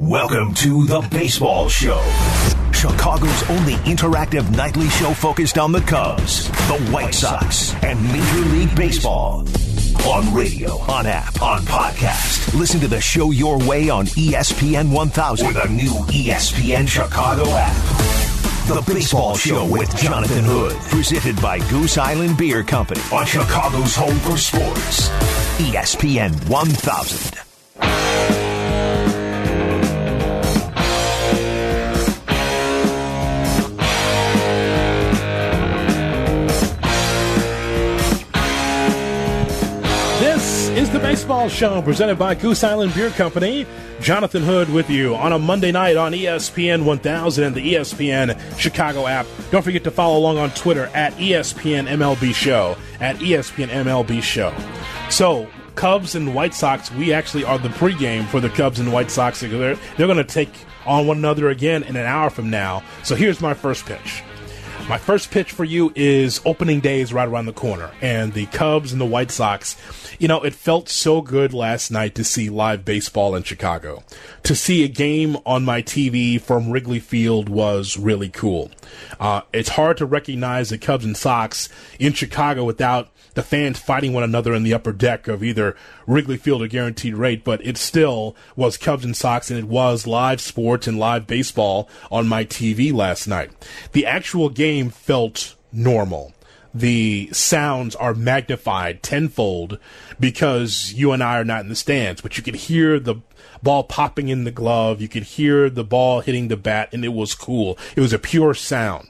Welcome to the Baseball Show, Chicago's only interactive nightly show focused on the Cubs, the White Sox, and Major League Baseball. On radio, on app, on podcast. Listen to the show your way on ESPN 1000 with a new ESPN Chicago app. The Baseball Show with Jonathan Hood, presented by Goose Island Beer Company on Chicago's home for sports. ESPN 1000. Baseball Show presented by Goose Island Beer Company. Jonathan Hood with you on a Monday night on ESPN 1000 and the ESPN Chicago app. Don't forget to follow along on Twitter at ESPN MLB Show, at ESPN MLB Show. So, Cubs and White Sox, we actually are the pregame for the Cubs and White Sox. They're, they're going to take on one another again in an hour from now. So, here's my first pitch. My first pitch for you is opening day is right around the corner, and the Cubs and the White Sox. You know, it felt so good last night to see live baseball in Chicago. To see a game on my TV from Wrigley Field was really cool. Uh, it's hard to recognize the Cubs and Sox in Chicago without the fans fighting one another in the upper deck of either Wrigley Field or Guaranteed Rate, but it still was Cubs and Sox, and it was live sports and live baseball on my TV last night. The actual game felt normal. The sounds are magnified tenfold because you and I are not in the stands, but you could hear the ball popping in the glove, you could hear the ball hitting the bat, and it was cool. It was a pure sound.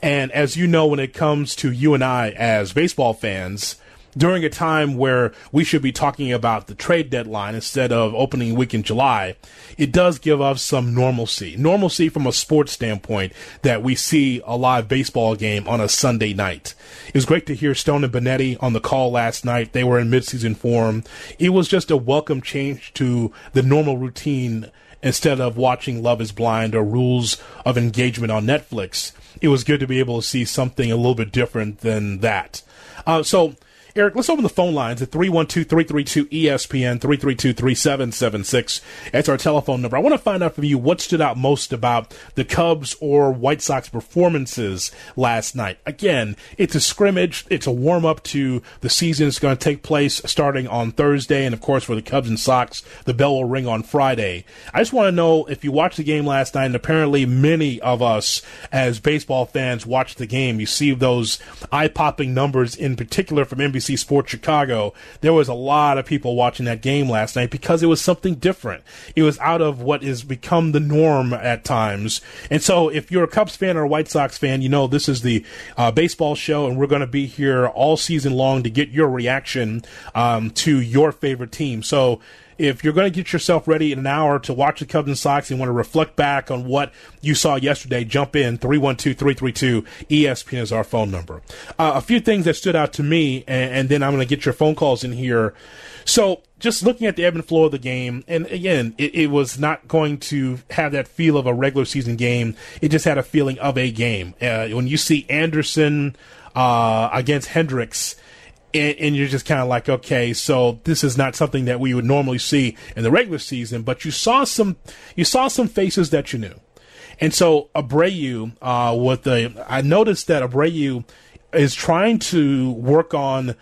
And as you know, when it comes to you and I as baseball fans, during a time where we should be talking about the trade deadline instead of opening week in July, it does give us some normalcy. Normalcy from a sports standpoint that we see a live baseball game on a Sunday night. It was great to hear Stone and Benetti on the call last night. They were in midseason form. It was just a welcome change to the normal routine instead of watching Love is Blind or Rules of Engagement on Netflix. It was good to be able to see something a little bit different than that. Uh, so, Eric, let's open the phone lines at 312-332-ESPN, 332-3776. That's our telephone number. I want to find out from you what stood out most about the Cubs or White Sox performances last night. Again, it's a scrimmage. It's a warm-up to the season. It's going to take place starting on Thursday. And, of course, for the Cubs and Sox, the bell will ring on Friday. I just want to know if you watched the game last night, and apparently many of us as baseball fans watched the game. You see those eye-popping numbers in particular from NBC Sports Chicago. There was a lot of people watching that game last night because it was something different. It was out of what has become the norm at times. And so if you're a Cubs fan or a White Sox fan, you know this is the uh, baseball show, and we're going to be here all season long to get your reaction um, to your favorite team. So if you're going to get yourself ready in an hour to watch the Cubs and Sox and want to reflect back on what you saw yesterday, jump in 312-332 ESPN is our phone number. Uh, a few things that stood out to me, and, and then I'm going to get your phone calls in here. So just looking at the ebb and flow of the game, and again, it, it, was not going to have that feel of a regular season game. It just had a feeling of a game. Uh, when you see Anderson uh, against Hendricks, and, and, you're just kind of like, okay, so this is not something that we would normally see in the regular season, but you saw some, you saw some faces that you knew, and so Abreu, uh, with the, I noticed that Abreu is trying to work on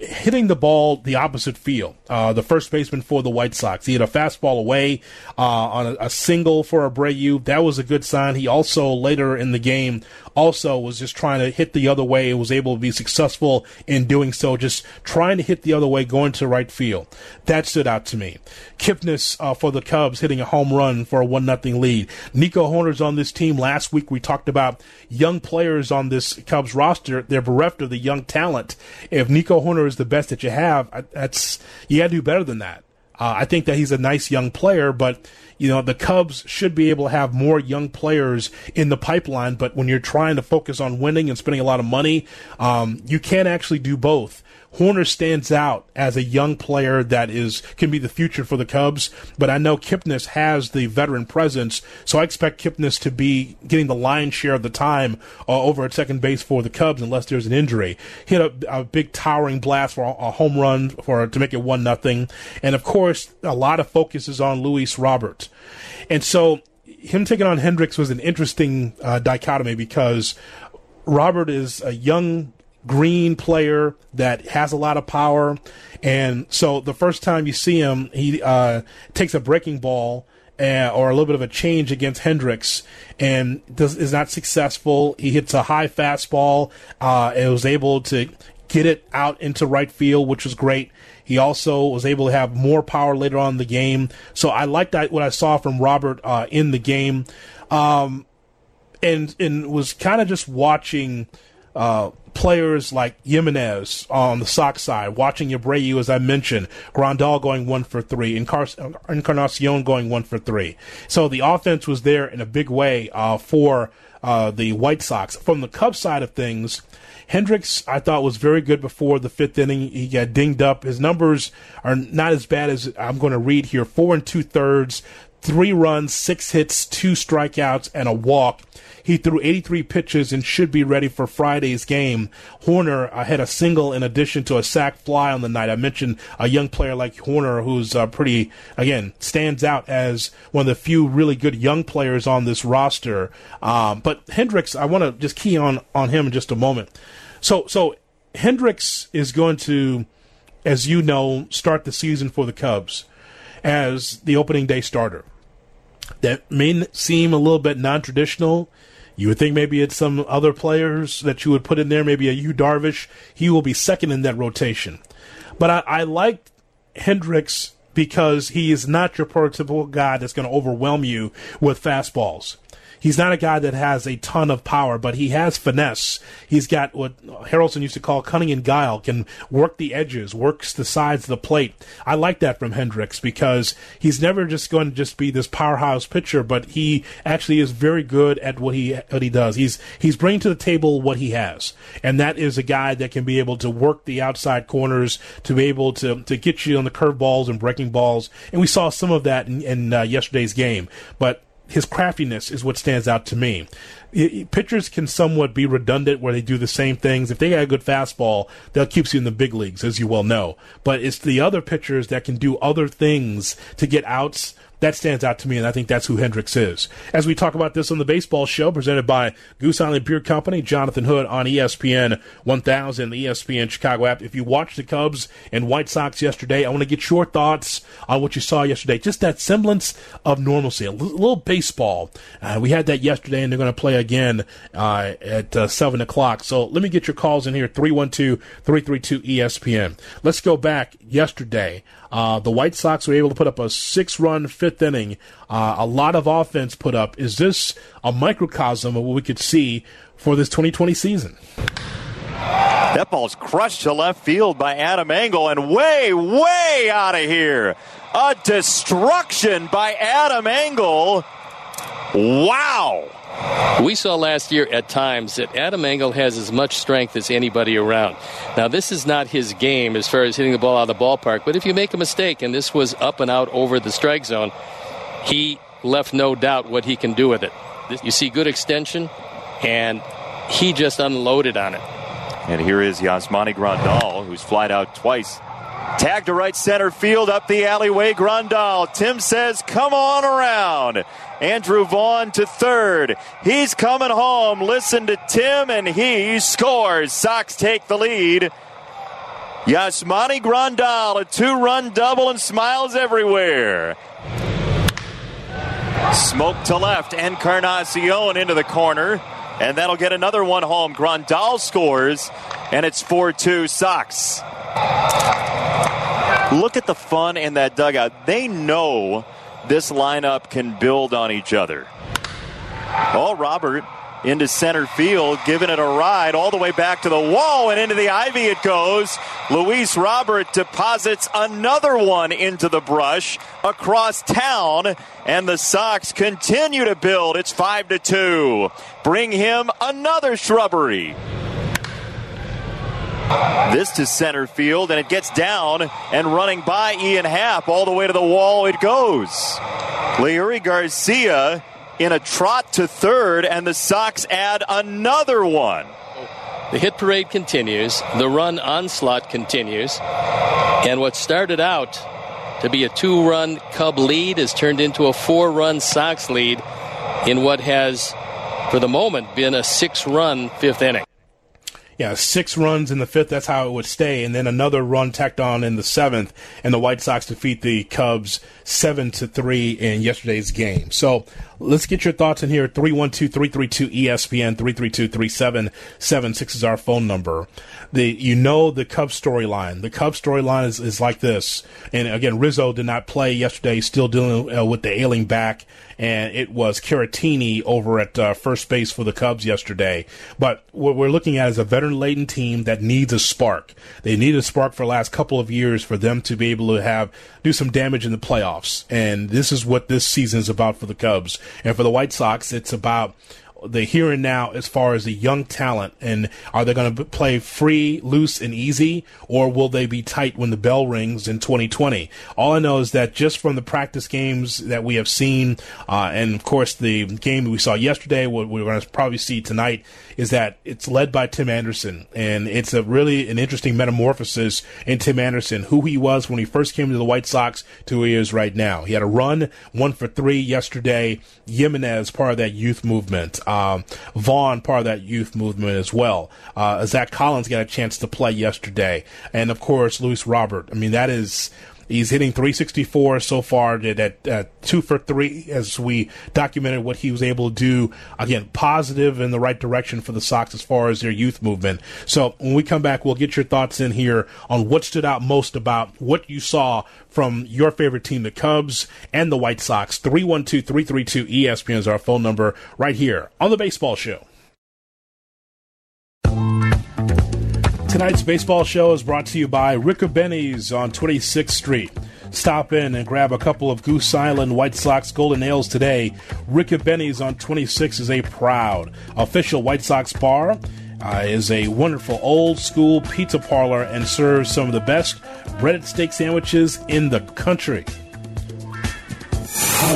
hitting the ball the opposite field. Uh, the first baseman for the White Sox. He had a fastball away uh, on a, a, single for Abreu. That was a good sign. He also later in the game also was just trying to hit the other way and was able to be successful in doing so. Just trying to hit the other way, going to right field. That stood out to me. Kipnis uh, for the Cubs hitting a home run for a one nothing lead. Nico Hoerner's on this team. Last week we talked about young players on this Cubs roster. They're bereft of the young talent. If Nico Hoerner is the best that you have, that's you got to do better than that. Uh, I think that he's a nice young player, but you know the Cubs should be able to have more young players in the pipeline. But when you're trying to focus on winning and spending a lot of money, um, you can't actually do both Hoerner stands out as a young player that is can be the future for the Cubs, but I know Kipnis has the veteran presence, so I expect Kipnis to be getting the lion's share of the time uh, over at second base for the Cubs unless there's an injury. Hit a, a big towering blast for a, a home run for to make it one nothing, and of course a lot of focus is on Luis Robert, and so him taking on Hendricks was an interesting uh, dichotomy because Robert is a young green player that has a lot of power. And so the first time you see him, he uh, takes a breaking ball uh, or a little bit of a change against Hendricks and does, is not successful. He hits a high fastball uh, and was able to get it out into right field, which was great. He also was able to have more power later on in the game. So I liked that what I saw from Robert uh, in the game, um, and and was kind of just watching uh, players like Jimenez on the Sox side, watching Abreu, as I mentioned, Grandal going one for three, Encar- Encarnacion going one for three. So the offense was there in a big way uh, for uh, the White Sox. From the Cubs side of things, Hendricks, I thought, was very good before the fifth inning. He got dinged up. His numbers are not as bad as I'm going to read here. Four and two thirds, three runs, six hits, two strikeouts, and a walk. He threw 83 pitches and should be ready for Friday's game. Hoerner uh, had a single in addition to a sac fly on the night. I mentioned a young player like Hoerner who's uh, pretty, again, stands out as one of the few really good young players on this roster. Um, but Hendricks, I want to just key on, on him in just a moment. So, so Hendricks is going to, as you know, start the season for the Cubs as the opening day starter. That may seem a little bit non-traditional you would think maybe it's some other players that you would put in there, maybe a Yu Darvish. He will be second in that rotation. But I, I like Hendricks because he is not your prototypical guy that's going to overwhelm you with fastballs. He's not a guy that has a ton of power, but he has finesse. He's got what Harrelson used to call cunning and guile, can work the edges, works the sides of the plate. I like that from Hendricks because he's never just going to just be this powerhouse pitcher, but he actually is very good at what he what he does. He's he's bringing to the table what he has, and that is a guy that can be able to work the outside corners, to be able to to get you on the curveballs and breaking balls, and we saw some of that in, in uh, yesterday's game. But his craftiness is what stands out to me. pitchers can somewhat be redundant where they do the same things. If they got a good fastball, that keeps you in the big leagues, as you well know. But it's the other pitchers that can do other things to get outs that stands out to me, and I think that's who Hendricks is. As we talk about this on the baseball show presented by Goose Island Beer Company, Jonathan Hood on ESPN 1000, the ESPN Chicago app. If you watched the Cubs and White Sox yesterday, I want to get your thoughts on what you saw yesterday. Just that semblance of normalcy, a little baseball. Uh, we had that yesterday, and they're going to play again uh, at uh, 7 o'clock. So let me get your calls in here 312 332 ESPN. Let's go back yesterday. Uh, the White Sox were able to put up a six run fifth inning, uh, a lot of offense put up. Is this a microcosm of what we could see for this 2020 season? That ball's crushed to left field by Adam Engel and way, way out of here. A destruction by Adam Engel. Wow. We saw last year at times that Adam Engel has as much strength as anybody around. Now, this is not his game as far as hitting the ball out of the ballpark, but if you make a mistake, and this was up and out over the strike zone, he left no doubt what he can do with it. You see good extension, and he just unloaded on it. And here is Yasmani Grandal, who's flied out twice. Tag to right center field up the alleyway. Grandal. Tim says, come on around. Andrew Vaughn to third. He's coming home. Listen to Tim, and he scores. Sox take the lead. Yasmani Grandal, a two run double, and smiles everywhere. Smoke to left. Encarnacion into the corner. And that'll get another one home. Grandal scores, and it's 4 2 Sox. Look at the fun in that dugout. They know this lineup can build on each other. Oh, Robert into center field, giving it a ride all the way back to the wall and into the ivy it goes. Luis Robert deposits another one into the brush across town, and the Sox continue to build. It's five to two. Bring him another shrubbery. This to center field, and it gets down and running by Ian Happ all the way to the wall it goes. Leury Garcia in a trot to third, and the Sox add another one. The hit parade continues, the run onslaught continues, and what started out to be a two run Cub lead has turned into a four run Sox lead in what has, for the moment, been a six run fifth inning yeah, six runs in the fifth. That's how it would stay, and then another run tacked on in the seventh, and the White Sox defeat the Cubs seven to three in yesterday's game. So let's get your thoughts in here. 312-332 ESPN 332-3776 is our phone number. The you know the Cubs storyline. The Cubs storyline is, is like this. And again, Rizzo did not play yesterday. Still dealing uh, with the ailing back and it was Caratini over at uh, first base for the Cubs yesterday. But what we're looking at is a veteran laden team that needs a spark. They need a spark for the last couple of years for them to be able to have do some damage in the playoffs. And this is what this season is about for the Cubs. And for the White Sox, it's about the here and now as far as the young talent and are they going to play free, loose, and easy, or will they be tight when the bell rings in 2020? All I know is that just from the practice games that we have seen, uh, and of course the game we saw yesterday, what we're going to probably see tonight, is that it's led by Tim Anderson, and it's a really an interesting metamorphosis in Tim Anderson, who he was when he first came to the White Sox to who he is right now. He had a run, one for three yesterday. Jimenez, part of that youth movement. Um, Vaughn, part of that youth movement as well. Uh, Zack Collins got a chance to play yesterday. And of course, Luis Robert. I mean, that is, He's hitting 364 so far, at uh, two for three as we documented what he was able to do. Again, positive in the right direction for the Sox as far as their youth movement. So when we come back, we'll get your thoughts in here on what stood out most about what you saw from your favorite team, the Cubs and the White Sox. 312 332 ESPN is our phone number right here on the Baseball Show. Tonight's baseball show is brought to you by Ricobene's on 26th Street. Stop in and grab a couple of Goose Island White Sox Golden Ales today. Ricobene's on 26 is a proud official White Sox bar. Uh, is a wonderful old school pizza parlor and serves some of the best breaded steak sandwiches in the country.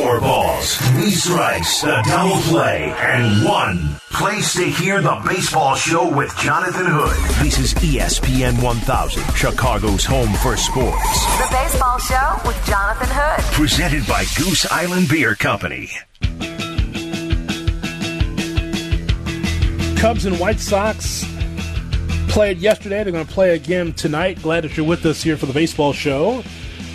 Four balls, three strikes, a double play, and one place to hear the baseball show with Jonathan Hood. This is ESPN 1000, Chicago's home for sports. The baseball show with Jonathan Hood. Presented by Goose Island Beer Company. Cubs and White Sox played yesterday. They're going to play again tonight. Glad that you're with us here for the baseball show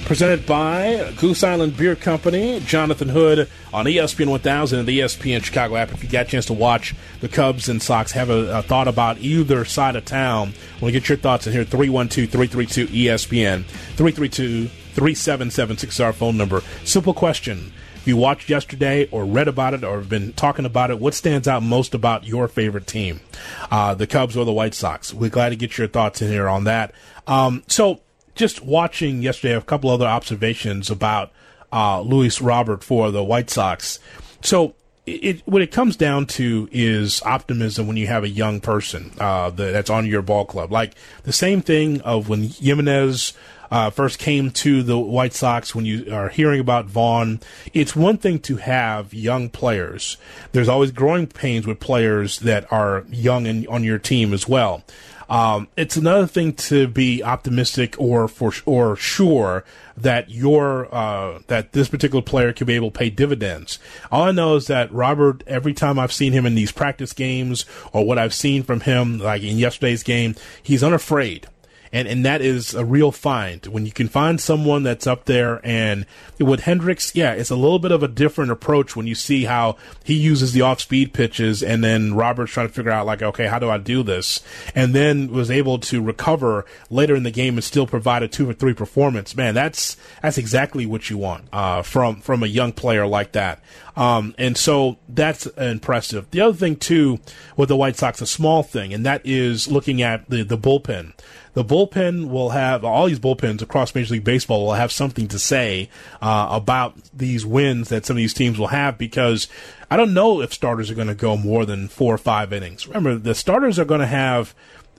presented by Goose Island Beer Company, Jonathan Hood on ESPN 1000 and the ESPN Chicago app. If you got a chance to watch the Cubs and Sox, have a, a thought about either side of town, want to get your thoughts in here. 312 332 ESPN, 332 3776 our phone number. Simple question. If you watched yesterday or read about it or have been talking about it, what stands out most about your favorite team? Uh, the Cubs or the White Sox? We're glad to get your thoughts in here on that. Um, so, just watching yesterday, a couple other observations about uh, Luis Robert for the White Sox. So it, what it comes down to is optimism when you have a young person uh, that's on your ball club. Like the same thing of when Jimenez uh, first came to the White Sox, when you are hearing about Vaughn, it's one thing to have young players. There's always growing pains with players that are young and on your team as well. Um, it's another thing to be optimistic or for or sure that your uh, that this particular player can be able to pay dividends. All I know is that Robert, every time I've seen him in these practice games or what I've seen from him, like in yesterday's game, he's unafraid and and that is a real find when you can find someone that's up there. And with Hendricks, yeah, it's a little bit of a different approach when you see how he uses the off-speed pitches, and then Roberts trying to figure out like, okay, how do I do this? And then was able to recover later in the game and still provide a two or three performance. Man, that's that's exactly what you want uh, from from a young player like that. Um, and so that's impressive. The other thing too with the White Sox, a small thing, and that is looking at the the bullpen the bullpen will have all these bullpens across Major League Baseball will have something to say uh, about these wins that some of these teams will have because I don't know if starters are going to go more than four or five innings. Remember, the starters are going to have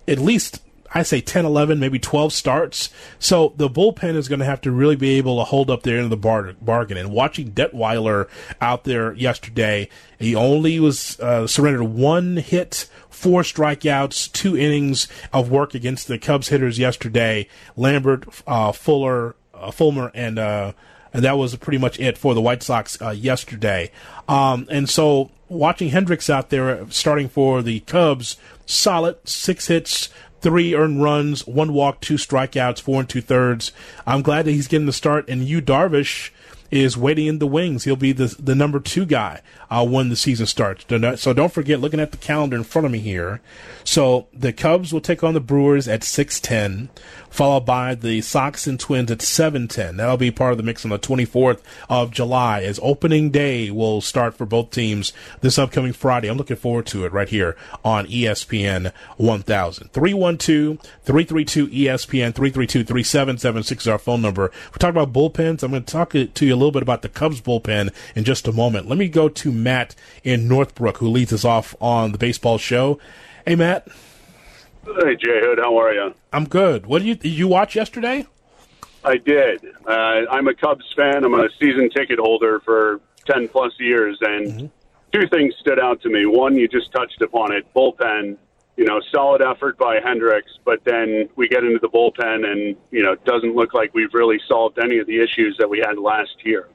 at least I say 10, 11, maybe 12 starts. So the bullpen is going to have to really be able to hold up their end of the bar- bargain. And watching Detwiler out there yesterday, he only was uh, surrendered one hit, four strikeouts, two innings of work against the Cubs hitters yesterday. Lambert, uh, Fuller, uh, Fulmer, and uh, and that was pretty much it for the White Sox uh, yesterday. Um, and so watching Hendricks out there starting for the Cubs, solid six hits, three earned runs, one walk, two strikeouts, four and two thirds. I'm glad that he's getting the start. And Yu, Darvish is waiting in the wings. He'll be the the number two guy uh, when the season starts. So don't forget, looking at the calendar in front of me here. So the Cubs will take on the Brewers at six ten followed by the Sox and Twins at 7:10. That'll be part of the mix on the 24th of July as opening day will start for both teams this upcoming Friday. I'm looking forward to it right here on ESPN 1000. 312-332 ESPN 332-3776 is our phone number. We're talking about bullpens. I'm going to talk to you little bit about the Cubs bullpen in just a moment. Let me go to Matt in Northbrook who leads us off on the baseball show. Hey Matt. Hey Jay Hood, how are you? I'm good. What did you did you watch yesterday? I did. Uh, I'm a Cubs fan. I'm a season ticket holder for ten plus years, and mm-hmm. two things stood out to me. One, you just touched upon it, bullpen. You know, solid effort by Hendricks, but then we get into the bullpen, and you know, it doesn't look like we've really solved any of the issues that we had last year.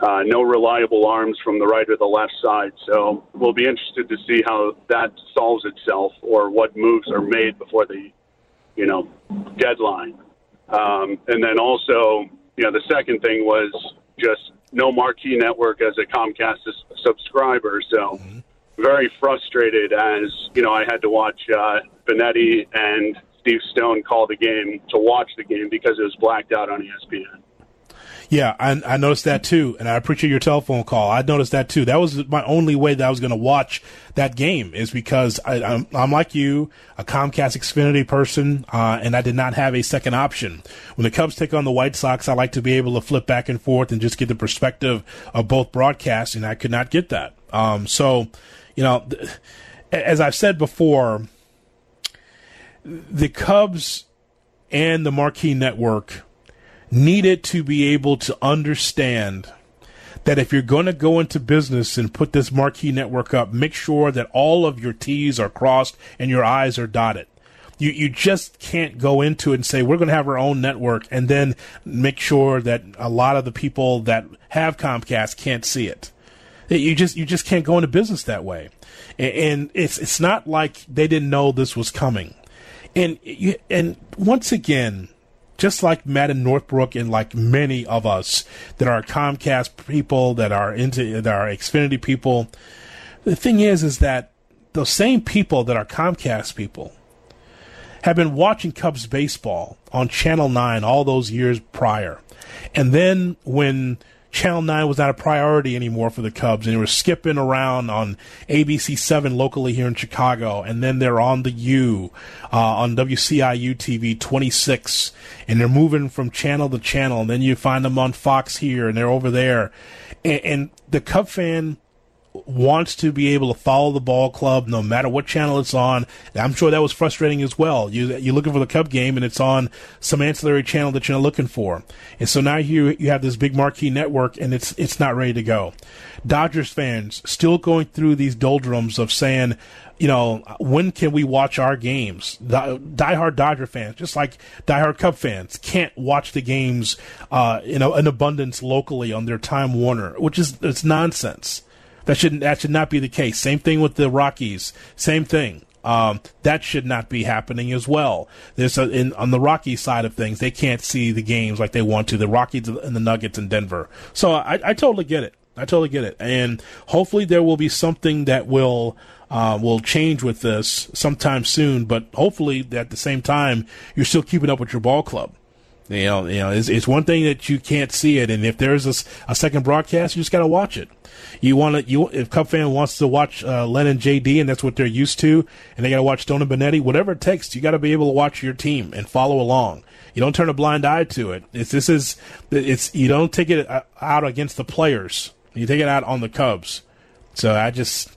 Uh, no reliable arms from the right or the left side. So we'll be interested to see how that solves itself or what moves are made before the, you know, deadline. Um, and then also, you know, the second thing was just no marquee network as a Comcast subscriber. So mm-hmm. Very frustrated as, you know, I had to watch uh, Benetti and Steve Stone call the game to watch the game because it was blacked out on ESPN. Yeah, I, I, noticed that too, and I appreciate your telephone call. I noticed that too. That was my only way that I was going to watch that game is because I, am like you, a Comcast Xfinity person, uh, and I did not have a second option. When the Cubs take on the White Sox, I like to be able to flip back and forth and just get the perspective of both broadcasts, and I could not get that. Um, so, you know, as I've said before, the Cubs and the Marquee Network needed to be able to understand that if you're going to go into business and put this marquee network up, make sure that all of your T's are crossed and your I's are dotted. You, you just can't go into it and say, we're going to have our own network and then make sure that a lot of the people that have Comcast can't see it. You just, you just can't go into business that way. And it's, it's not like they didn't know this was coming. And, you, and once again, just like Matt in Northbrook and like many of us that are Comcast people, that are into that are Xfinity people. The thing is, is that those same people that are Comcast people have been watching Cubs baseball on Channel Nine all those years prior, and then when Channel 9 was not a priority anymore for the Cubs, and they were skipping around on ABC 7 locally here in Chicago, and then they're on the U uh, on WCIU TV 26, and they're moving from channel to channel, and then you find them on Fox here, and they're over there. And, and the Cub fan wants to be able to follow the ball club no matter what channel it's on. I'm sure that was frustrating as well. You, you're looking for the Cub game and it's on some ancillary channel that you're looking for. And so now you, you have this big marquee network and it's, it's not ready to go. Dodgers fans still going through these doldrums of saying, you know, when can we watch our games? Die, diehard Dodger fans, just like diehard Cub fans, can't watch the games, uh, know, in abundance locally on their Time Warner, which is it's nonsense. That should that should not be the case. Same thing with the Rockies. Same thing. Um, that should not be happening as well. There's a, in, on the Rocky side of things, they can't see the games like they want to. The Rockies and the Nuggets in Denver. So I, I totally get it. I totally get it. And hopefully there will be something that will uh, will change with this sometime soon. But hopefully at the same time you're still keeping up with your ball club. You know, you know, it's, it's one thing that you can't see it, and if there's a, a second broadcast, you just got to watch it. You want to, you if Cub fan wants to watch uh, Len and JD, and that's what they're used to, and they got to watch Stone and Benetti, whatever it takes, you got to be able to watch your team and follow along. You don't turn a blind eye to it. It's this is it's you don't take it uh, out against the players. You take it out on the Cubs. So I just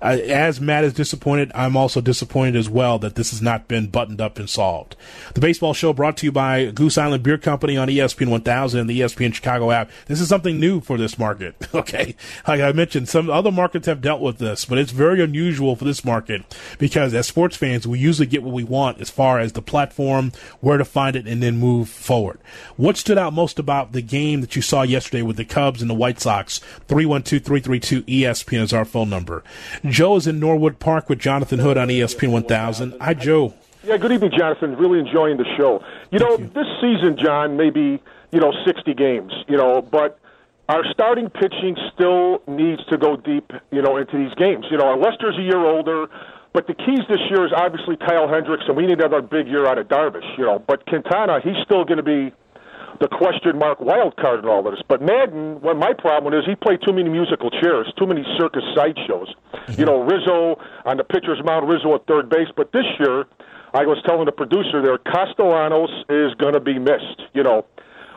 I, as Matt is disappointed, I'm also disappointed as well that this has not been buttoned up and solved. The baseball show brought to you by Goose Island Beer Company on ESPN 1000 and the ESPN Chicago app. This is something new for this market. Okay, like I mentioned, some other markets have dealt with this, but it's very unusual for this market because as sports fans, we usually get what we want as far as the platform, where to find it, and then move forward. What stood out most about the game that you saw yesterday with the Cubs and the White Sox? 312 332 ESPN is our phone number. Joe is in Norwood Park with Jonathan Hood on ESPN 1000. Hi, Joe. Yeah, good evening, Jonathan. Really enjoying the show. You know, you. this season, John, maybe, you know, 60 games, you know, but our starting pitching still needs to go deep, you know, into these games. You know, our Lester's a year older, but the keys this year is obviously Kyle Hendricks, and we need another big year out of Darvish, you know. But Quintana, he's still going to be the question mark wild card in all of this. But Maddon, well, my problem is he played too many musical chairs, too many circus sideshows. Mm-hmm. You know, Rizzo on the pitcher's mound, Rizzo at third base. But this year, I was telling the producer there, Castellanos is going to be missed. You know,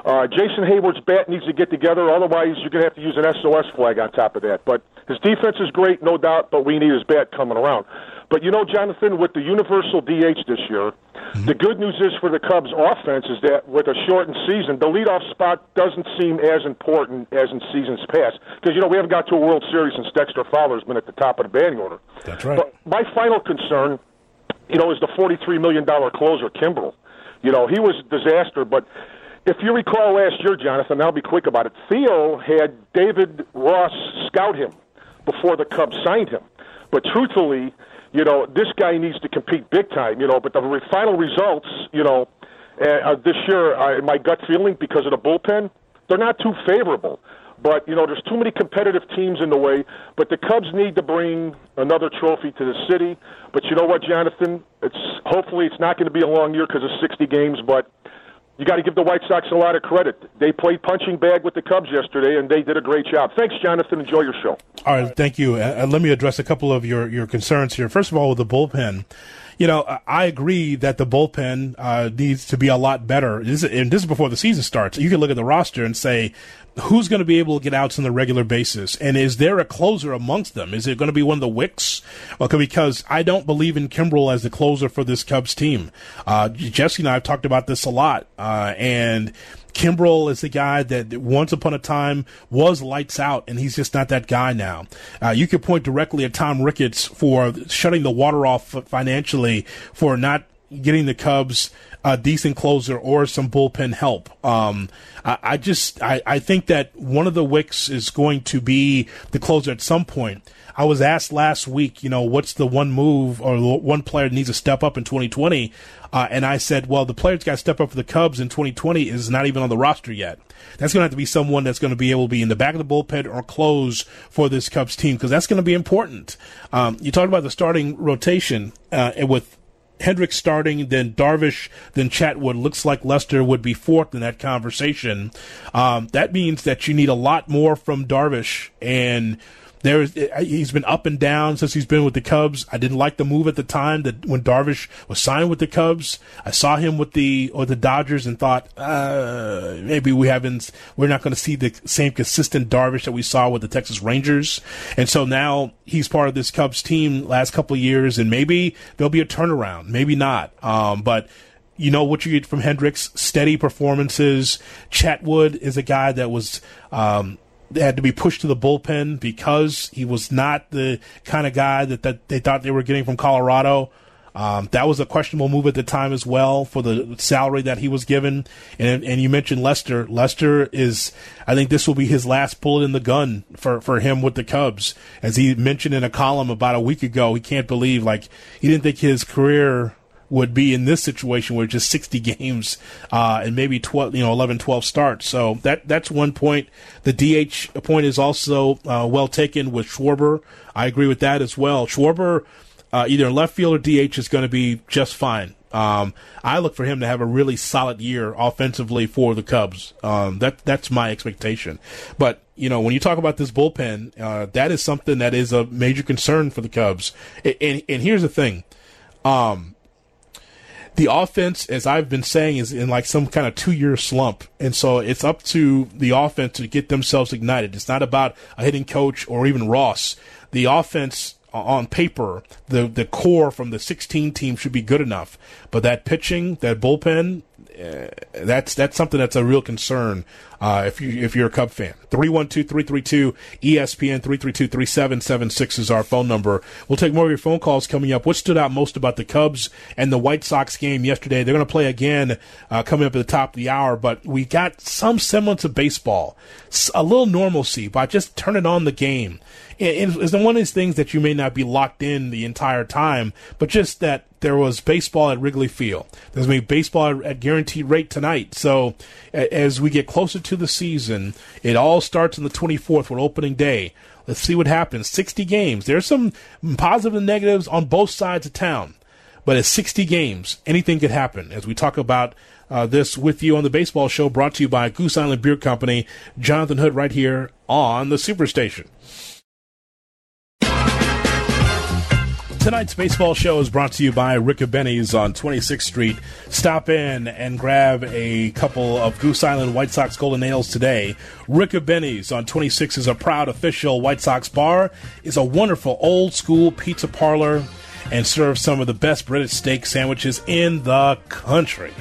uh, Jason Heyward's bat needs to get together. Otherwise, you're going to have to use an SOS flag on top of that. But his defense is great, no doubt. But we need his bat coming around. But you know, Jonathan, with the universal DH this year, the mhm. good news is for the Cubs offense is that with a shortened season, the leadoff spot doesn't seem as important as in seasons past. Because, you know, we haven't got to a World Series since Dexter Fowler's been at the top of the batting order. That's right. But my final concern, you know, is the $43 million closer, Kimbrel. You know, he was a disaster, but if you recall last year, Jonathan, I'll be quick about it. Theo had David Ross scout him before the Cubs signed him. But truthfully, you know, this guy needs to compete big time, you know, but the re- final results, you know, uh, this year, uh, my gut feeling, because of the bullpen, they're not too favorable. But, you know, there's too many competitive teams in the way. But the Cubs need to bring another trophy to the city. But you know what, Jonathan? It's Hopefully it's not going to be a long year because of 60 games, but you got to give the White Sox a lot of credit. They played punching bag with the Cubs yesterday, and they did a great job. Thanks, Jonathan. Enjoy your show. All right, thank you. Uh, let me address a couple of your, your concerns here. First of all, with the bullpen, you know, I agree that the bullpen uh, needs to be a lot better. This is, and this is before the season starts. You can look at the roster and say, who's going to be able to get outs on a regular basis? And is there a closer amongst them? Is it going to be one of the Wicks? Okay, because I don't believe in Kimbrel as the closer for this Cubs team. Uh, Jesse and I have talked about this a lot, uh, and Kimbrel is the guy that once upon a time was lights out, and he's just not that guy now. Uh, you could point directly at Tom Ricketts for shutting the water off financially for not getting the Cubs a decent closer or some bullpen help. Um, I, I, just I, I think that one of the Wicks is going to be the closer at some point. I was asked last week, you know, what's the one move or one player needs to step up in 2020? Uh, and I said, well, the player that's got to step up for the Cubs in 2020 is not even on the roster yet. That's going to have to be someone that's going to be able to be in the back of the bullpen or close for this Cubs team because that's going to be important. Um, you talked about the starting rotation uh, with Hendricks starting, then Darvish, then Chatwood. Looks like Lester would be fourth in that conversation. Um, that means that you need a lot more from Darvish and there's he's been up and down since he's been with the Cubs. I didn't like the move at the time that when Darvish was signed with the Cubs. I saw him with the or the Dodgers and thought uh, maybe we haven't we're not going to see the same consistent Darvish that we saw with the Texas Rangers. And so now he's part of this Cubs team last couple years, and maybe there'll be a turnaround, maybe not. Um, but you know what you get from Hendricks: steady performances. Chatwood is a guy that was. Um, had to be pushed to the bullpen because he was not the kind of guy that, that they thought they were getting from Colorado. Um, that was a questionable move at the time as well for the salary that he was given. And and you mentioned Lester. Lester is, I think this will be his last bullet in the gun for, for him with the Cubs. As he mentioned in a column about a week ago, he can't believe, like, he didn't think his career would be in this situation where just 60 games uh, and maybe 12, you know, 11, 12 starts. So that that's one point. The DH point is also uh, well taken with Schwarber. I agree with that as well. Schwarber, uh, either in left field or DH, is going to be just fine. Um, I look for him to have a really solid year offensively for the Cubs. Um, that that's my expectation. But you know, when you talk about this bullpen, uh, that is something that is a major concern for the Cubs. And, and, and here's the thing. Um, the offense, as I've been saying, is in like some kind of two year slump. And so it's up to the offense to get themselves ignited. It's not about a hitting coach or even Ross. The offense on paper, the the core from the 16 team should be good enough. But that pitching, that bullpen, uh, that's that's something that's a real concern uh, if you if you're a Cub fan. 312-332 ESPN 332-3776 is our phone number. We'll take more of your phone calls coming up. What stood out most about the Cubs and the White Sox game yesterday? They're going to play again uh, coming up at the top of the hour, but we got some semblance of baseball, a little normalcy by just turning on the game it's one of these things that you may not be locked in the entire time, but just that there was baseball at Wrigley Field. There's going to be baseball at guaranteed rate tonight. So as we get closer to the season, it all starts on the 24th with opening day. Let's see what happens. 60 games. There's some positive and negatives on both sides of town. But at 60 games, anything could happen. As we talk about uh, this with you on the baseball show, brought to you by Goose Island Beer Company, Jonathan Hood, right here on the Superstation. Tonight's baseball show is brought to you by Ricobene's on 26th Street. Stop in and grab a couple of Goose Island White Sox Golden Ales today. Ricobene's on 26 is a proud official White Sox bar. is a wonderful old school pizza parlor and serves some of the best British steak sandwiches in the country.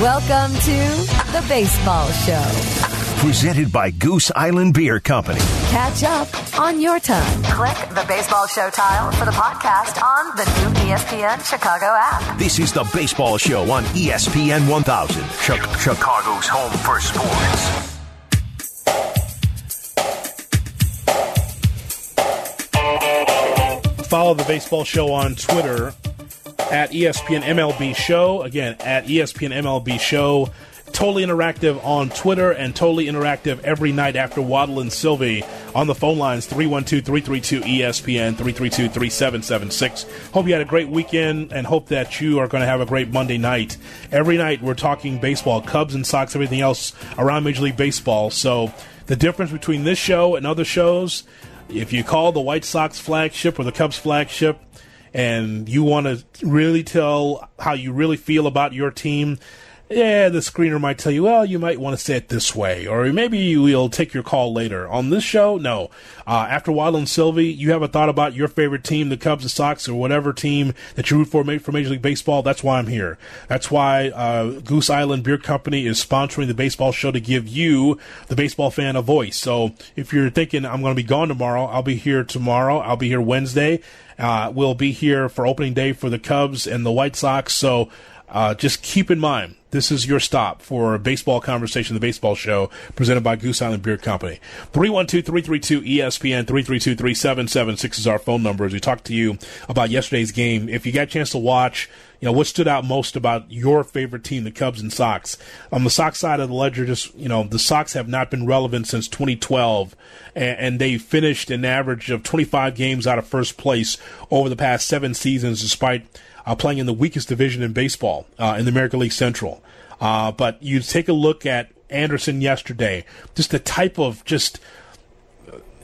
Welcome to the Baseball Show. Presented by Goose Island Beer Company. Catch up on your time. Click the Baseball Show tile for the podcast on the new ESPN Chicago app. This is the Baseball Show on ESPN 1000, Chicago's home for sports. Follow the Baseball Show on Twitter at ESPN MLB Show. Again, at ESPN MLB Show. Totally interactive on Twitter and totally interactive every night after Waddle and Silvy on the phone lines 312 332 ESPN 332 3776. Hope you had a great weekend and hope that you are going to have a great Monday night. Every night we're talking baseball, Cubs and Sox, everything else around Major League Baseball. So the difference between this show and other shows, if you call the White Sox flagship or the Cubs flagship, and you want to really tell how you really feel about your team, yeah, the screener might tell you, well, you might want to say it this way, or maybe we'll take your call later. On this show, no. Uh, after Waddle and Silvy, you have a thought about your favorite team, the Cubs, the Sox, or whatever team that you root for for Major League Baseball. That's why I'm here. That's why uh, Goose Island Beer Company is sponsoring the baseball show to give you, the baseball fan, a voice. So if you're thinking I'm going to be gone tomorrow, I'll be here tomorrow. I'll be here Wednesday. Uh, we'll be here for opening day for the Cubs and the White Sox. So uh, just keep in mind this is your stop for baseball conversation, the baseball show presented by Goose Island Beer Company. 312-332-ESPN, 332-3776 is our phone number as we talk to you about yesterday's game. If you got a chance to watch, you know, what stood out most about your favorite team, the Cubs and Sox? On the Sox side of the ledger, just, you know, the Sox have not been relevant since 2012, and, and they finished an average of 25 games out of first place over the past seven seasons, despite uh, playing in the weakest division in baseball, uh, in the American League Central. Uh, but you take a look at Anderson yesterday, just the type of just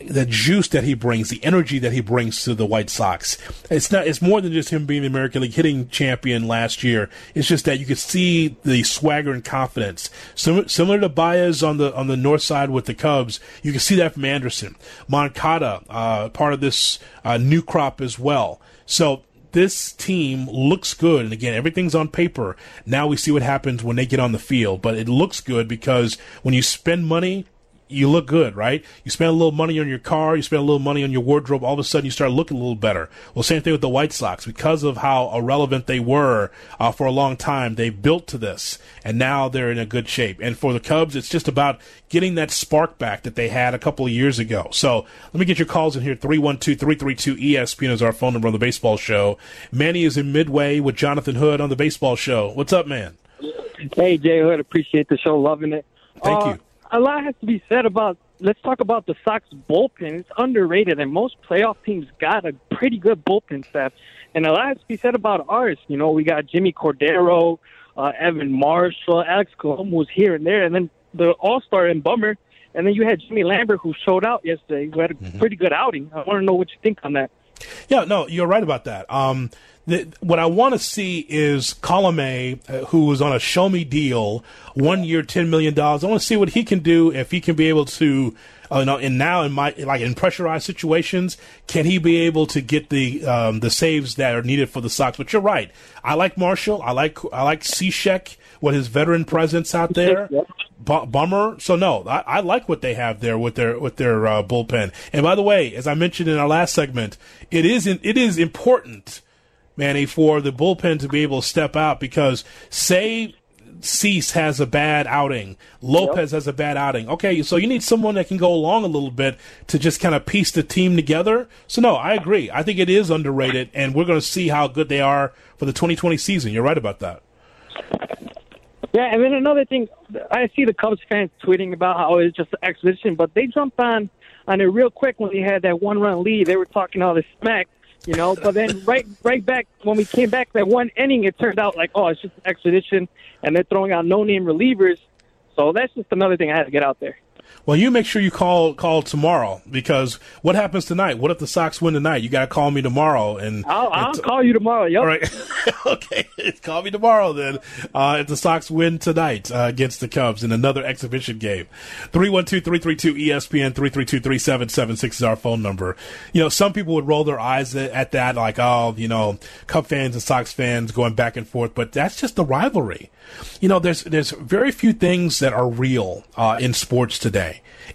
the juice that he brings, the energy that he brings to the White Sox. It's not. It's more than just him being the American League hitting champion last year. It's just that you could see the swagger and confidence. Similar, similar to Baez on the on the north side with the Cubs, you can see that from Anderson. Moncada, uh, part of this uh, new crop as well. So this team looks good. And again, everything's on paper. Now we see what happens when they get on the field. But it looks good because when you spend money, you look good, right? You spend a little money on your car, you spend a little money on your wardrobe, all of a sudden you start looking a little better. Well, same thing with the White Sox. Because of how irrelevant they were uh, for a long time, they built to this, and now they're in a good shape. And for the Cubs, it's just about getting that spark back that they had a couple of years ago. So let me get your calls in here. 312-332-ESPN is our phone number on the baseball show. Manny is in Midway with Jonathan Hood on the baseball show. What's up, man? Hey, Jay Hood. Appreciate the show. Loving it. Thank uh, you a lot has to be said about. Let's talk about the Sox bullpen. It's underrated, and most playoff teams got a pretty good bullpen staff. And a lot has to be said about ours. You know, we got Jimmy Cordero, uh, Evan Marshall, Alex Colombo was here and there, and then the All Star and Bummer, and then you had Jimmy Lambert who showed out yesterday, who had a mm-hmm. pretty good outing. I want to know what you think on that. Yeah, no, you're right about that. Um, the, what I want to see is Colome, uh, who was on a show me deal, one year, $10 million. I want to see what he can do if he can be able to uh, you know, and now in my like in pressurized situations, can he be able to get the um, the saves that are needed for the Sox? But you're right. I like Marshall. I like I like Cishek with his veteran presence out there. B- bummer. So no, I, I, like what they have there with their with their uh, bullpen. And by the way, as I mentioned in our last segment, it is in, it is important, Manny, for the bullpen to be able to step out because say Cease has a bad outing. Lopez yep. has a bad outing. Okay, so you need someone that can go along a little bit to just kind of piece the team together. So no, I agree. I think it is underrated, and we're going to see how good they are for the 2020 season. You're right about that. Yeah, and then another thing, I see the Cubs fans tweeting about how it's just an exhibition, but they jumped on on it real quick when they had that one run lead. They were talking all this smack you know. But then right right back when we came back that one inning, it turned out like oh it's just an expedition, and they're throwing out no name relievers. So that's just another thing I had to get out there. Well, you make sure you call call tomorrow because what happens tonight? What if the Sox win tonight? You got to call me tomorrow, and I'll, I'll call you tomorrow. Yep. All right. okay, call me tomorrow then. Uh, if the Sox win tonight uh, against the Cubs in another exhibition game, 312-332 ESPN three three two three seven seven six is our phone number. You know, some people would roll their eyes at that, like, oh, you know, Cub fans and Sox fans going back and forth, but that's just the rivalry. You know, there's there's very few things that are real uh, in sports today.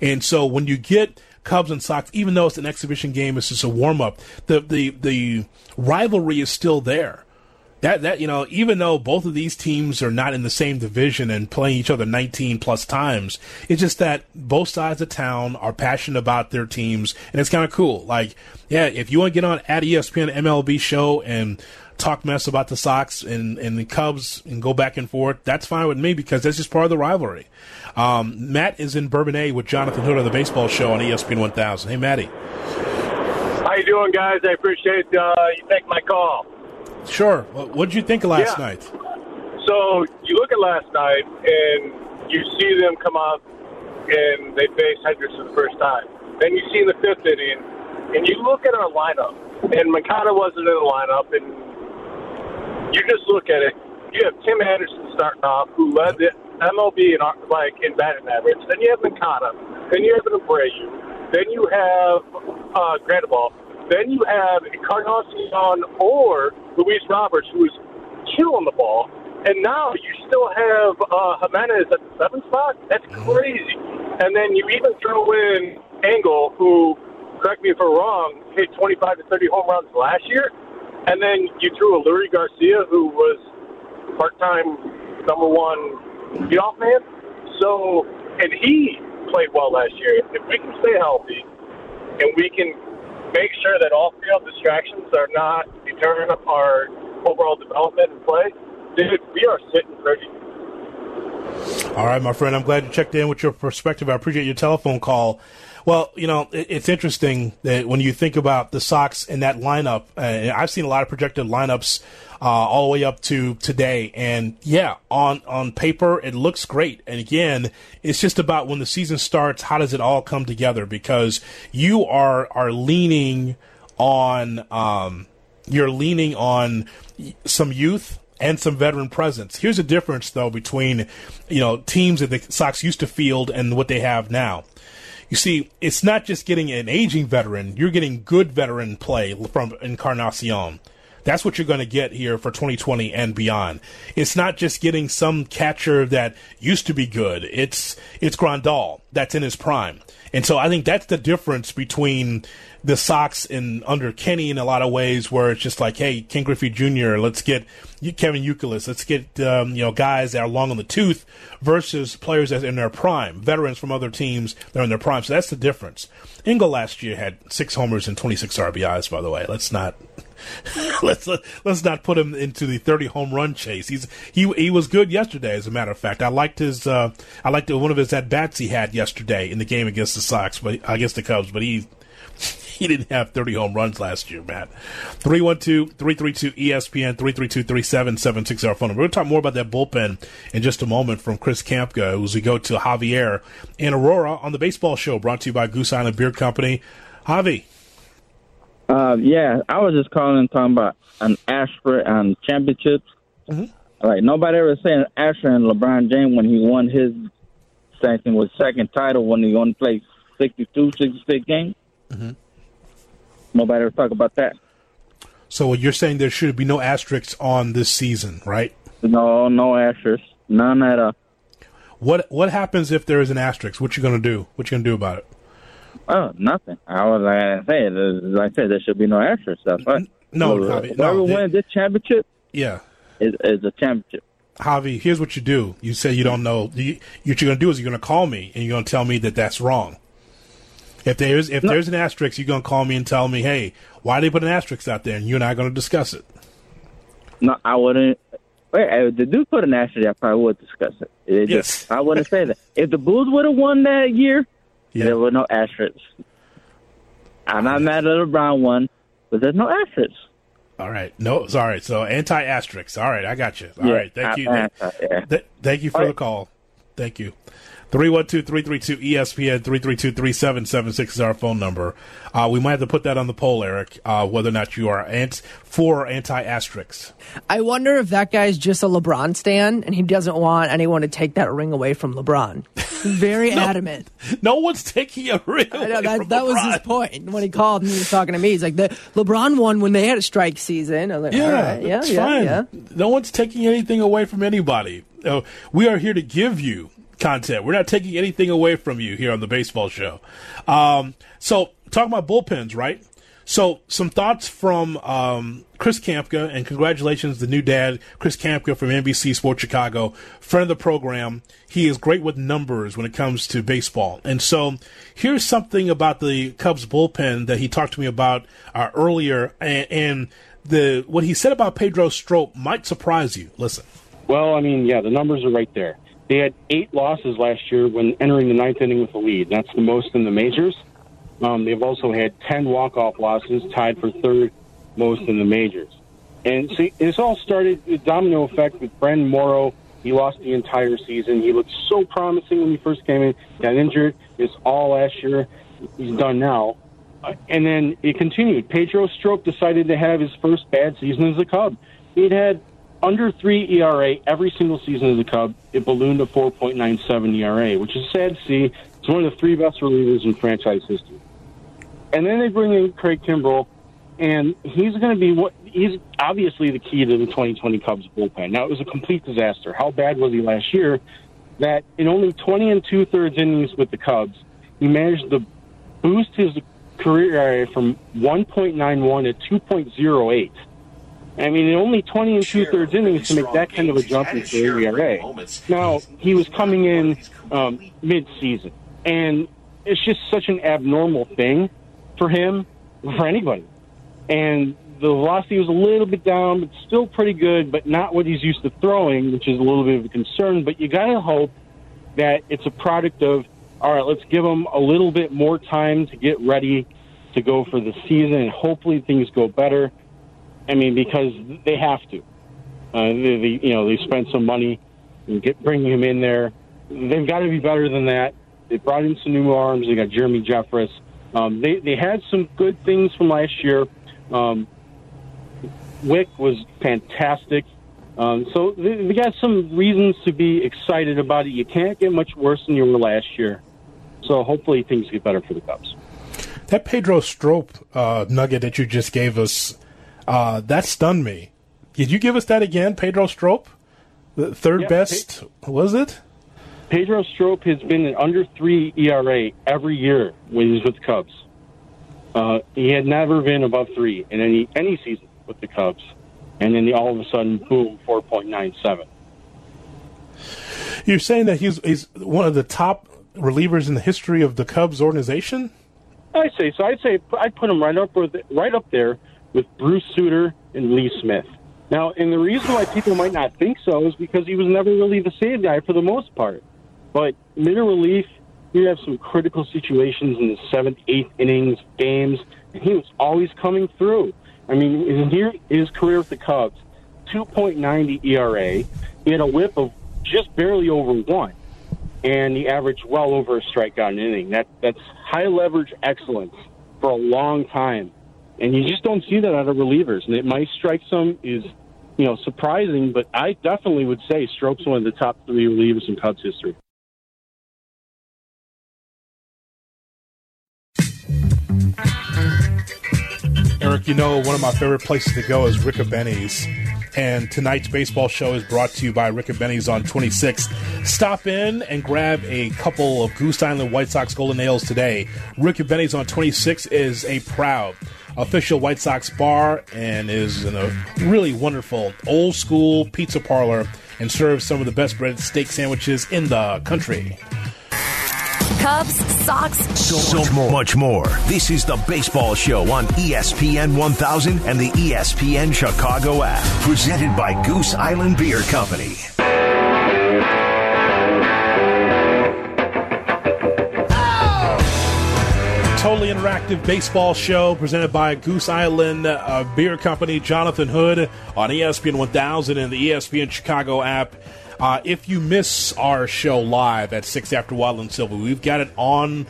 And so when you get Cubs and Sox, even though it's an exhibition game, it's just a warm up. The the the rivalry is still there. That that you know, even though both of these teams are not in the same division and playing each other 19 plus times, it's just that both sides of town are passionate about their teams, and it's kind of cool. Like, yeah, if you want to get on at ESPN MLB show and talk mess about the Sox and, and the Cubs and go back and forth, that's fine with me because that's just part of the rivalry. Um, Matt is in Bourbonnais with Jonathan Hood on the baseball show on ESPN 1000. Hey, Matty. How you doing, guys? I appreciate uh, you taking my call. Sure. What did you think of last yeah. night? So you look at last night and you see them come out and they face Hendricks for the first time. Then you see in the fifth inning, and you look at our lineup, and Moncada wasn't in the lineup, and you just look at it. You have Tim Anderson starting off, who led the MLB in like in batting average. Then you have Moncada. Then you have Abreu. Then you have uh, Grandal. Then you have Encarnacion or Luis Roberts, who is killing the ball. And now you still have uh, Jimenez at the seventh spot. That's mm-hmm. crazy. And then you even throw in Engel, who, correct me if I'm wrong, hit 25 to 30 home runs last year. And then you threw a Leury Garcia, who was part-time number one leadoff man. So, and he played well last year. If we can stay healthy and we can make sure that all field distractions are not deterring our overall development and play, dude, we are sitting pretty. All right, my friend. I'm glad you checked in with your perspective. I appreciate your telephone call. Well, you know, it's interesting that when you think about the Sox and that lineup, uh, I've seen a lot of projected lineups uh, all the way up to today, and yeah, on on paper it looks great. And again, it's just about when the season starts, how does it all come together? Because you are are leaning on um, you're leaning on some youth and some veteran presence. Here's the difference, though, between you know teams that the Sox used to field and what they have now. You see, it's not just getting an aging veteran, you're getting good veteran play from Encarnacion. That's what you're going to get here for 2020 and beyond. It's not just getting some catcher that used to be good. It's it's Grandal that's in his prime. And so I think that's the difference between the Sox in under Kenny in a lot of ways, where it's just like, hey, Ken Griffey Jr., let's get Kevin Youkilis, let's get um, you know guys that are long on the tooth versus players that are in their prime, veterans from other teams that are in their prime. So that's the difference. Engel last year had six homers and 26 RBIs. By the way, let's not let's let, us not put him into the 30 home run chase. He's he he was good yesterday. As a matter of fact, I liked his uh, I liked one of his at bats he had yesterday in the game against the Sox, but against the Cubs. But he he didn't have 30 home runs last year, Matt. 312-332-ESPN, 332-3776 our phone number. We'll talk more about that bullpen in just a moment from Chris Kamka as we go to Javier in Aurora on the baseball show brought to you by Goose Island Beer Company. Javi. Uh, yeah, I was just calling and talking about an asterisk on championships. Mm-hmm. Like nobody ever said an asterisk on LeBron James when he won his second was second title when he only played 62, 66 games. Mm-hmm. Nobody ever talk about that. So you're saying there should be no asterisks on this season, right? No, no asterisk, none at all. What What happens if there is an asterisk? What you gonna do? What you gonna do about it? Oh, nothing. I was like I said, like I said, there should be no asterisk. That's right. No, So, uh, Javi, whoever no, wins this championship Yeah. is, is a championship. Javi, here's what you do. You say you don't know. You, what you're going to do is you're going to call me and you're going to tell me that that's wrong. If there's if there's an asterisk, you're going to call me and tell me, hey, why did they put an asterisk out there, and you and I are going to discuss it. No, I wouldn't. Wait, if the dude put an asterisk, I probably would discuss it. It Yes. just- I wouldn't say that. If the Bulls would have won that year, there were no asterisks. I'm not mad at LeBron one, but there's no asterisks. All right. No, sorry. So anti asterisks. All right, I got you. All Yeah, right. Thank you. Yeah. th- thank you for the call. Thank you. 312-332 ESPN 332-3776 is our phone number. Uh, we might have to put that on the poll, Eric, uh, whether or not you are ant- for or anti asterisks. I wonder if that guy's just a LeBron stan and he doesn't want anyone to take that ring away from LeBron. Very adamant. No one's taking a ring I know, that, that was his point when he called and he was talking to me. He's like, the LeBron won when they had a strike season. Like, Yeah, right, yeah, yeah, fine. yeah. No one's taking anything away from anybody. Uh, we are here to give you content. We're not taking anything away from you here on the baseball show. Um, so, talking about bullpens, right? So, some thoughts from um, Chris Kamka, and congratulations, the new dad, Chris Kamka from NBC Sports Chicago, friend of the program. He is great with numbers when it comes to baseball. And so, here's something about the Cubs bullpen that he talked to me about uh, earlier, and, and the what he said about Pedro Strop might surprise you. Listen. Well, I mean, yeah, the numbers are right there. They had eight losses last year when entering the ninth inning with a lead. That's the most in the majors. Um, they've also had 10 walk-off losses, tied for third most in the majors. And see, it's all started the domino effect with Brandon Morrow. He lost the entire season. He looked so promising when he first came in, got injured. It's all last year. He's done now. Uh, And then it continued. Pedro Strop decided to have his first bad season as a Cub. He'd had under three ERA every single season as a Cub. It ballooned to 4.97 ERA, which is sad to see. It's one of the three best relievers in franchise history. And then they bring in Craig Kimbrel, and he's going to be what he's obviously the key to the 2020 Cubs bullpen. Now it was a complete disaster. How bad was he last year? That in only 20 and two thirds innings with the Cubs, he managed to boost his career ERA from 1.91 to 2.08. I mean, only 20 and two thirds innings to make that kind of a jump in career ERA. Now, he was coming in um, mid season, and it's just such an abnormal thing for him, for anybody. And the velocity was a little bit down, but still pretty good, but not what he's used to throwing, which is a little bit of a concern. But you got to hope that it's a product of, all right, let's give him a little bit more time to get ready to go for the season, and hopefully things go better. I mean, because they have to. Uh, they, they, you know, they spent some money and get bringing him in there. They've got to be better than that. They brought in some new arms. They got Jeremy Jeffress. Um, they they had some good things from last year. Um, Wick was fantastic. Um, so they, they got some reasons to be excited about it. You can't get much worse than you were last year. So hopefully things get better for the Cubs. That Pedro Strop uh, nugget that you just gave us, uh, that stunned me. Did you give us that again, Pedro Strop? The third best, was it? Pedro Strop has been an under three ERA every year when he's with the Cubs. Uh, he had never been above three in any any season with the Cubs, and then all of a sudden, boom, four point nine seven. You're saying that he's he's one of the top relievers in the history of the Cubs organization? I say so. I'd say I'd put him right up with right up there with Bruce Sutter and Lee Smith. Now, and the reason why people might not think so is because he was never really the save guy for the most part. But mid relief, you have some critical situations in the seventh, eighth innings games, and he was always coming through. I mean, in here his career with the Cubs, 2.90 ERA. He had a WHIP of just barely over one, and he averaged well over a strikeout an inning. That that's high leverage excellence for a long time and you just don't see that out of relievers. And it might strike some is, you know, surprising, but I definitely would say Strop's one of the top three relievers in Cubs history. Eric, you know, one of my favorite places to go is Ricobene's. And tonight's baseball show is brought to you by Ricobene's on 26th. Stop in and grab a couple of Goose Island White Sox Golden Ales today. Ricobene's on 26th is a proud official White Sox bar and is a really wonderful old school pizza parlor and serves some of the best breaded steak sandwiches in the country. Cubs, Sox, So much more. This is the Baseball Show on ESPN 1000 and the ESPN Chicago app. Presented by Goose Island Beer Company. Totally interactive baseball show presented by Goose Island uh, Beer Company, Jonathan Hood on ESPN 1000 and the ESPN Chicago app. Uh, if you miss our show live at 6 after Waddle and Silvy, we've got it on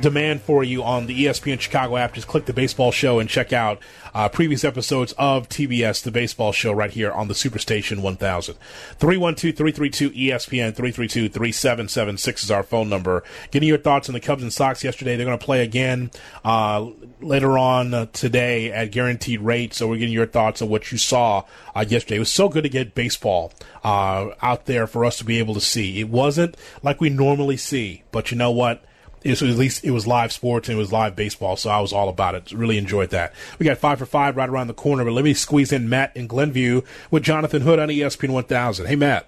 demand for you on the ESPN Chicago app. Just click the baseball show and check out uh, previous episodes of TBS, the baseball show, right here on the Superstation 1000. 312 332 ESPN 332 3776 is our phone number. Getting your thoughts on the Cubs and Sox yesterday. They're going to play again uh, later on today at guaranteed rate. So we're getting your thoughts on what you saw uh, yesterday. It was so good to get baseball uh, out there for us to be able to see. It wasn't like we normally see, but you know what? It was, at least it was live sports and it was live baseball, so I was all about it. Really enjoyed that. We got five for five right around the corner, but let me squeeze in Matt in Glenview with Jonathan Hood on ESPN 1000. Hey, Matt.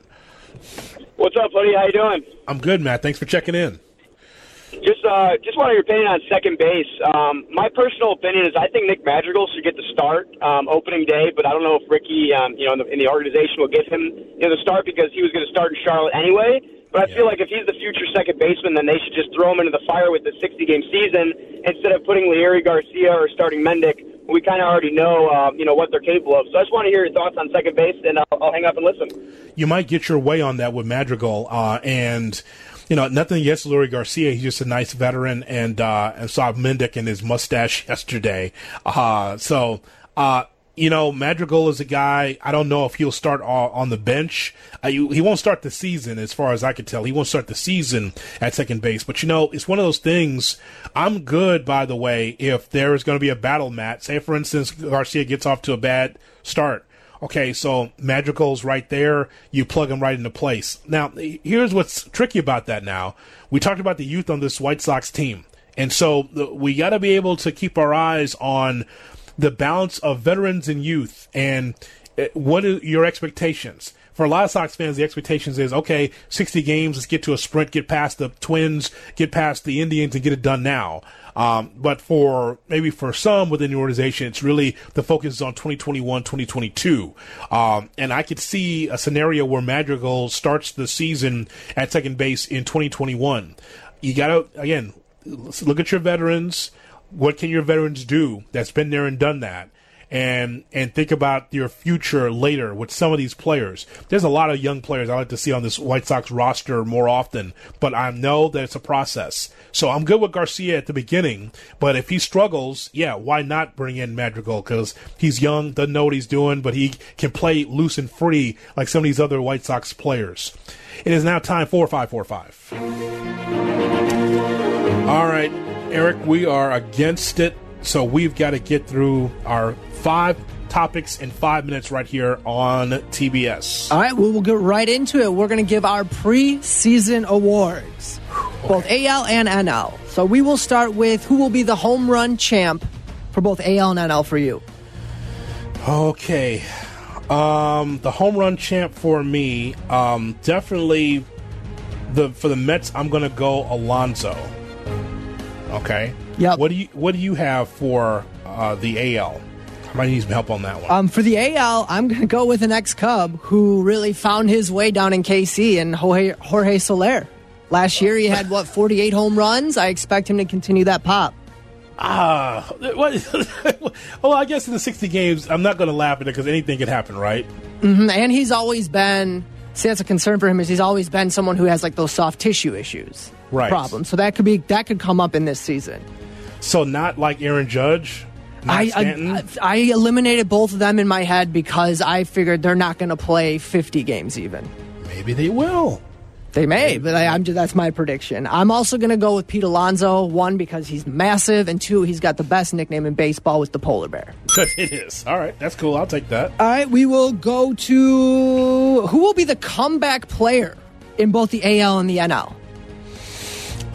What's up, buddy? How you doing? I'm good, Matt. Thanks for checking in. Just, uh, just wanted your opinion on second base. Um, my personal opinion is I think Nick Madrigal should get the start um, opening day, but I don't know if Ricky, um, you know, in the, in the organization will give him you know, the start because he was going to start in Charlotte anyway. But I feel like if he's the future second baseman, then they should just throw him into the fire with the 60 game season instead of putting Leury Garcia or starting Mendick. We kind of already know, uh, you know, what they're capable of. So I just want to hear your thoughts on second base, and I'll, I'll hang up and listen. You might get your way on that with Madrigal, uh, and you know nothing against Leury Garcia. He's just a nice veteran, and uh, and saw Mendick and his mustache yesterday. Uh, so. Uh, you know, Madrigal is a guy. I don't know if he'll start on the bench. Uh, he won't start the season, as far as I can tell. He won't start the season at second base. But you know, it's one of those things. I'm good, by the way, if there is going to be a battle mat. Say, for instance, Garcia gets off to a bad start. Okay, so Madrigal's right there. You plug him right into place. Now, here's what's tricky about that. Now, we talked about the youth on this White Sox team, and so we got to be able to keep our eyes on the balance of veterans and youth and uh, what are your expectations for a lot of Sox fans, the expectations is okay, 60 games, let's get to a sprint, get past the Twins, get past the Indians, and get it done now. Um, but for maybe for some within the organization, it's really the focus is on 2021, 2022. Um, and I could see a scenario where Madrigal starts the season at second base in 2021. You got to, again, look at your veterans what can your veterans do that's been there and done that and and think about your future later with some of these players. There's a lot of young players I like to see on this White Sox roster more often, but I know that it's a process. So I'm good with Garcia at the beginning, but if he struggles, yeah, why not bring in Madrigal? Because he's young, doesn't know what he's doing, but he can play loose and free like some of these other White Sox players. It is now time for 545. All right, Eric, we are against it, so we've got to get through our five topics in five minutes right here on TBS. All right, well, we'll get right into it. We're going to give our preseason awards, both AL and NL. So we will start with who will be the home run champ for both AL and NL for you. Okay. Um, the home run champ for me, um, definitely the for the Mets. I'm going to go Alonso. Okay. Yeah. What do you What do you have for uh, the AL? I might need some help on that one. Um, for the AL, I'm going to go with an ex Cub who really found his way down in KC and Jorge, Jorge Soler. Last year, he had, what, 48 home runs? I expect him to continue that pop. Ah, what? well, I guess in the 60 games, I'm not going to laugh at it because anything could happen, right? hmm And he's always been, see, that's a concern for him, is he's always been someone who has, like, those soft tissue issues. Right. Problems. So that could be, that could come up in this season. So not like Aaron Judge. I, Stanton? I I eliminated both of them in my head because I figured they're not going to play 50 games even. Maybe they will. They may, but I, I'm just, that's my prediction. I'm also going to go with Pete Alonso. One because he's massive, and two he's got the best nickname in baseball with the polar bear. it is. All right, that's cool. I'll take that. All right, we will go to who will be the comeback player in both the AL and the NL.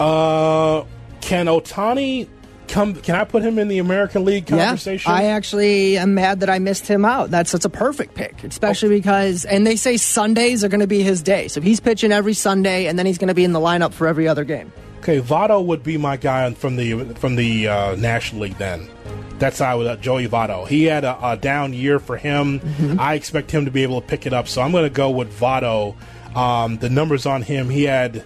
Uh, can Ohtani come? Can I put him in the American League conversation? Yeah, I actually am mad that I missed him out. That's that's a perfect pick, especially because and they say Sundays are going to be his day. So he's pitching every Sunday, and then he's going to be in the lineup for every other game. Okay, Votto would be my guy from the from the uh, National League. Then that's how I would uh, Joey Votto. He had a, a down year for him. Mm-hmm. I expect him to be able to pick it up. So I'm going to go with Votto. Um, the numbers on him, he had.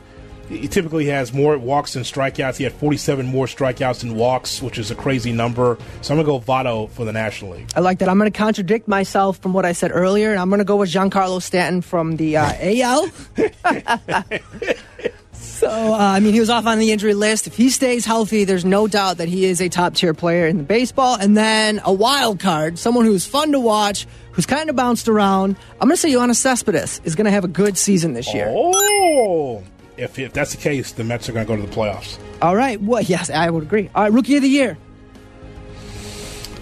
He typically has more walks than strikeouts. He had 47 more strikeouts than walks, which is a crazy number. So I'm going to go Votto for the National League. I like that. I'm going to contradict myself from what I said earlier, and I'm going to go with Giancarlo Stanton from the uh, AL. so, uh, I mean, he was off on the injury list. If he stays healthy, there's no doubt that he is a top tier player in the baseball. And then a wild card, someone who's fun to watch, who's kind of bounced around. I'm going to say Yoenis Cespedes is going to have a good season this year. Oh, if, if that's the case, the Mets are going to go to the playoffs. All right. Well, yes, I would agree. All right, rookie of the year.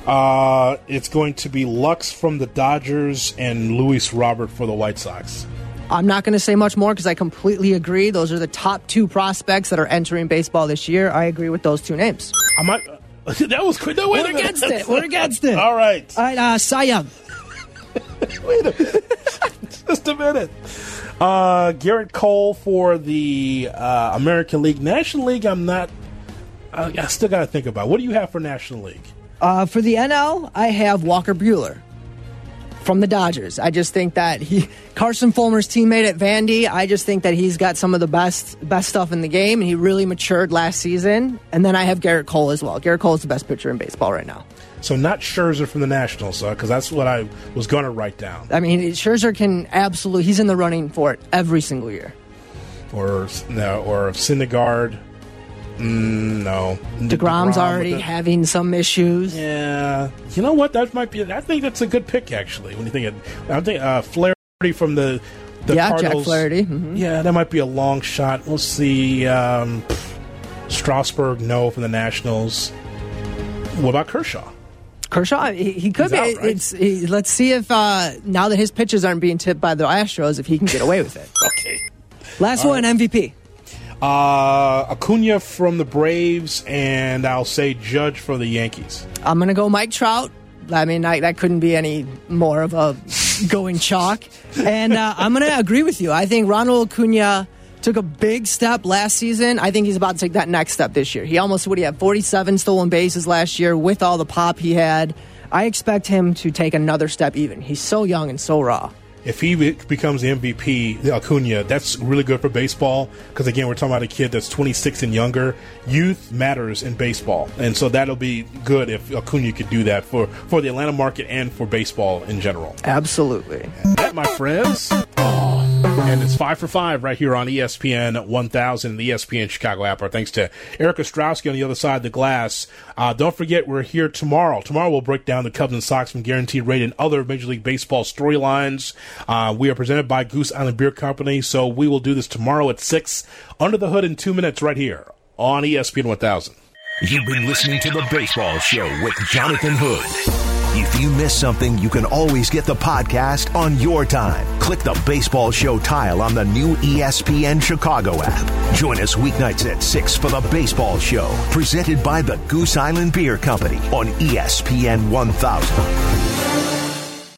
Uh, it's going to be Lux from the Dodgers and Luis Robert for the White Sox. I'm not going to say much more because I completely agree. Those are the top two prospects that are entering baseball this year. I agree with those two names. I might. that was quick. No, wait We're against it. We're against it. All right. All right, uh, Cy Young. Wait a minute. Just a minute. Uh, Gerrit Cole for the uh, American League. National League, I'm not. Uh, I still got to think about. What do you have for National League? Uh, for the NL, I have Walker Buehler from the Dodgers. I just think that he Carson Fulmer's teammate at Vandy. I just think that he's got some of the best best stuff in the game, and he really matured last season. And then I have Gerrit Cole as well. Gerrit Cole is the best pitcher in baseball right now. So not Scherzer from the Nationals, because that's what I was going to write down. I mean, Scherzer can absolutely. He's in the running for it every single year. Or no, or Syndergaard. Mm, no, Degrom's DeGrom already having some issues. Yeah, you know what? That might be. I think that's a good pick actually. When you think of, I think uh, Flaherty from the the Yeah, Jack Cardinals. Flaherty, mhm. Yeah, that might be a long shot. We'll see. Um, Strasburg, no, from the Nationals. What about Kershaw? Kershaw, he, he could be. out, right? It's he, let's see if uh, now that his pitches aren't being tipped by the Astros, if he can get away with it. okay. Last All one, MVP. Uh, Acuna from the Braves, and I'll say Judge for the Yankees. I'm gonna go Mike Trout. I mean, I, that couldn't be any more of a going chalk. And uh, I'm gonna agree with you. I think Ronald Acuna took a big step last season. I think he's about to take that next step this year. He almost would he had 47 stolen bases last year with all the pop he had. I expect him to take another step. Even he's so young and so raw. If he becomes the MVP, the Acuna, that's really good for baseball. Because again, we're talking about a kid that's 26 and younger. Youth matters in baseball, and so that'll be good if Acuna could do that for for the Atlanta market and for baseball in general. Absolutely. That, my friends. And it's five for five right here on ESPN 1000 and the ESPN Chicago app. Our thanks to Erica Strowski on the other side of the glass. Uh, don't forget, we're here tomorrow. Tomorrow we'll break down the Cubs and Sox from Guaranteed Rate and other Major League Baseball storylines. Uh, we are presented by Goose Island Beer Company, so we will do this tomorrow at 6 under the hood in two minutes right here on ESPN 1000. You've been listening to The Baseball Show with Jonathan Hood. If you miss something, you can always get the podcast on your time. Click the Baseball Show tile on the new ESPN Chicago app. Join us weeknights at 6 for The Baseball Show, presented by the Goose Island Beer Company on ESPN 1000.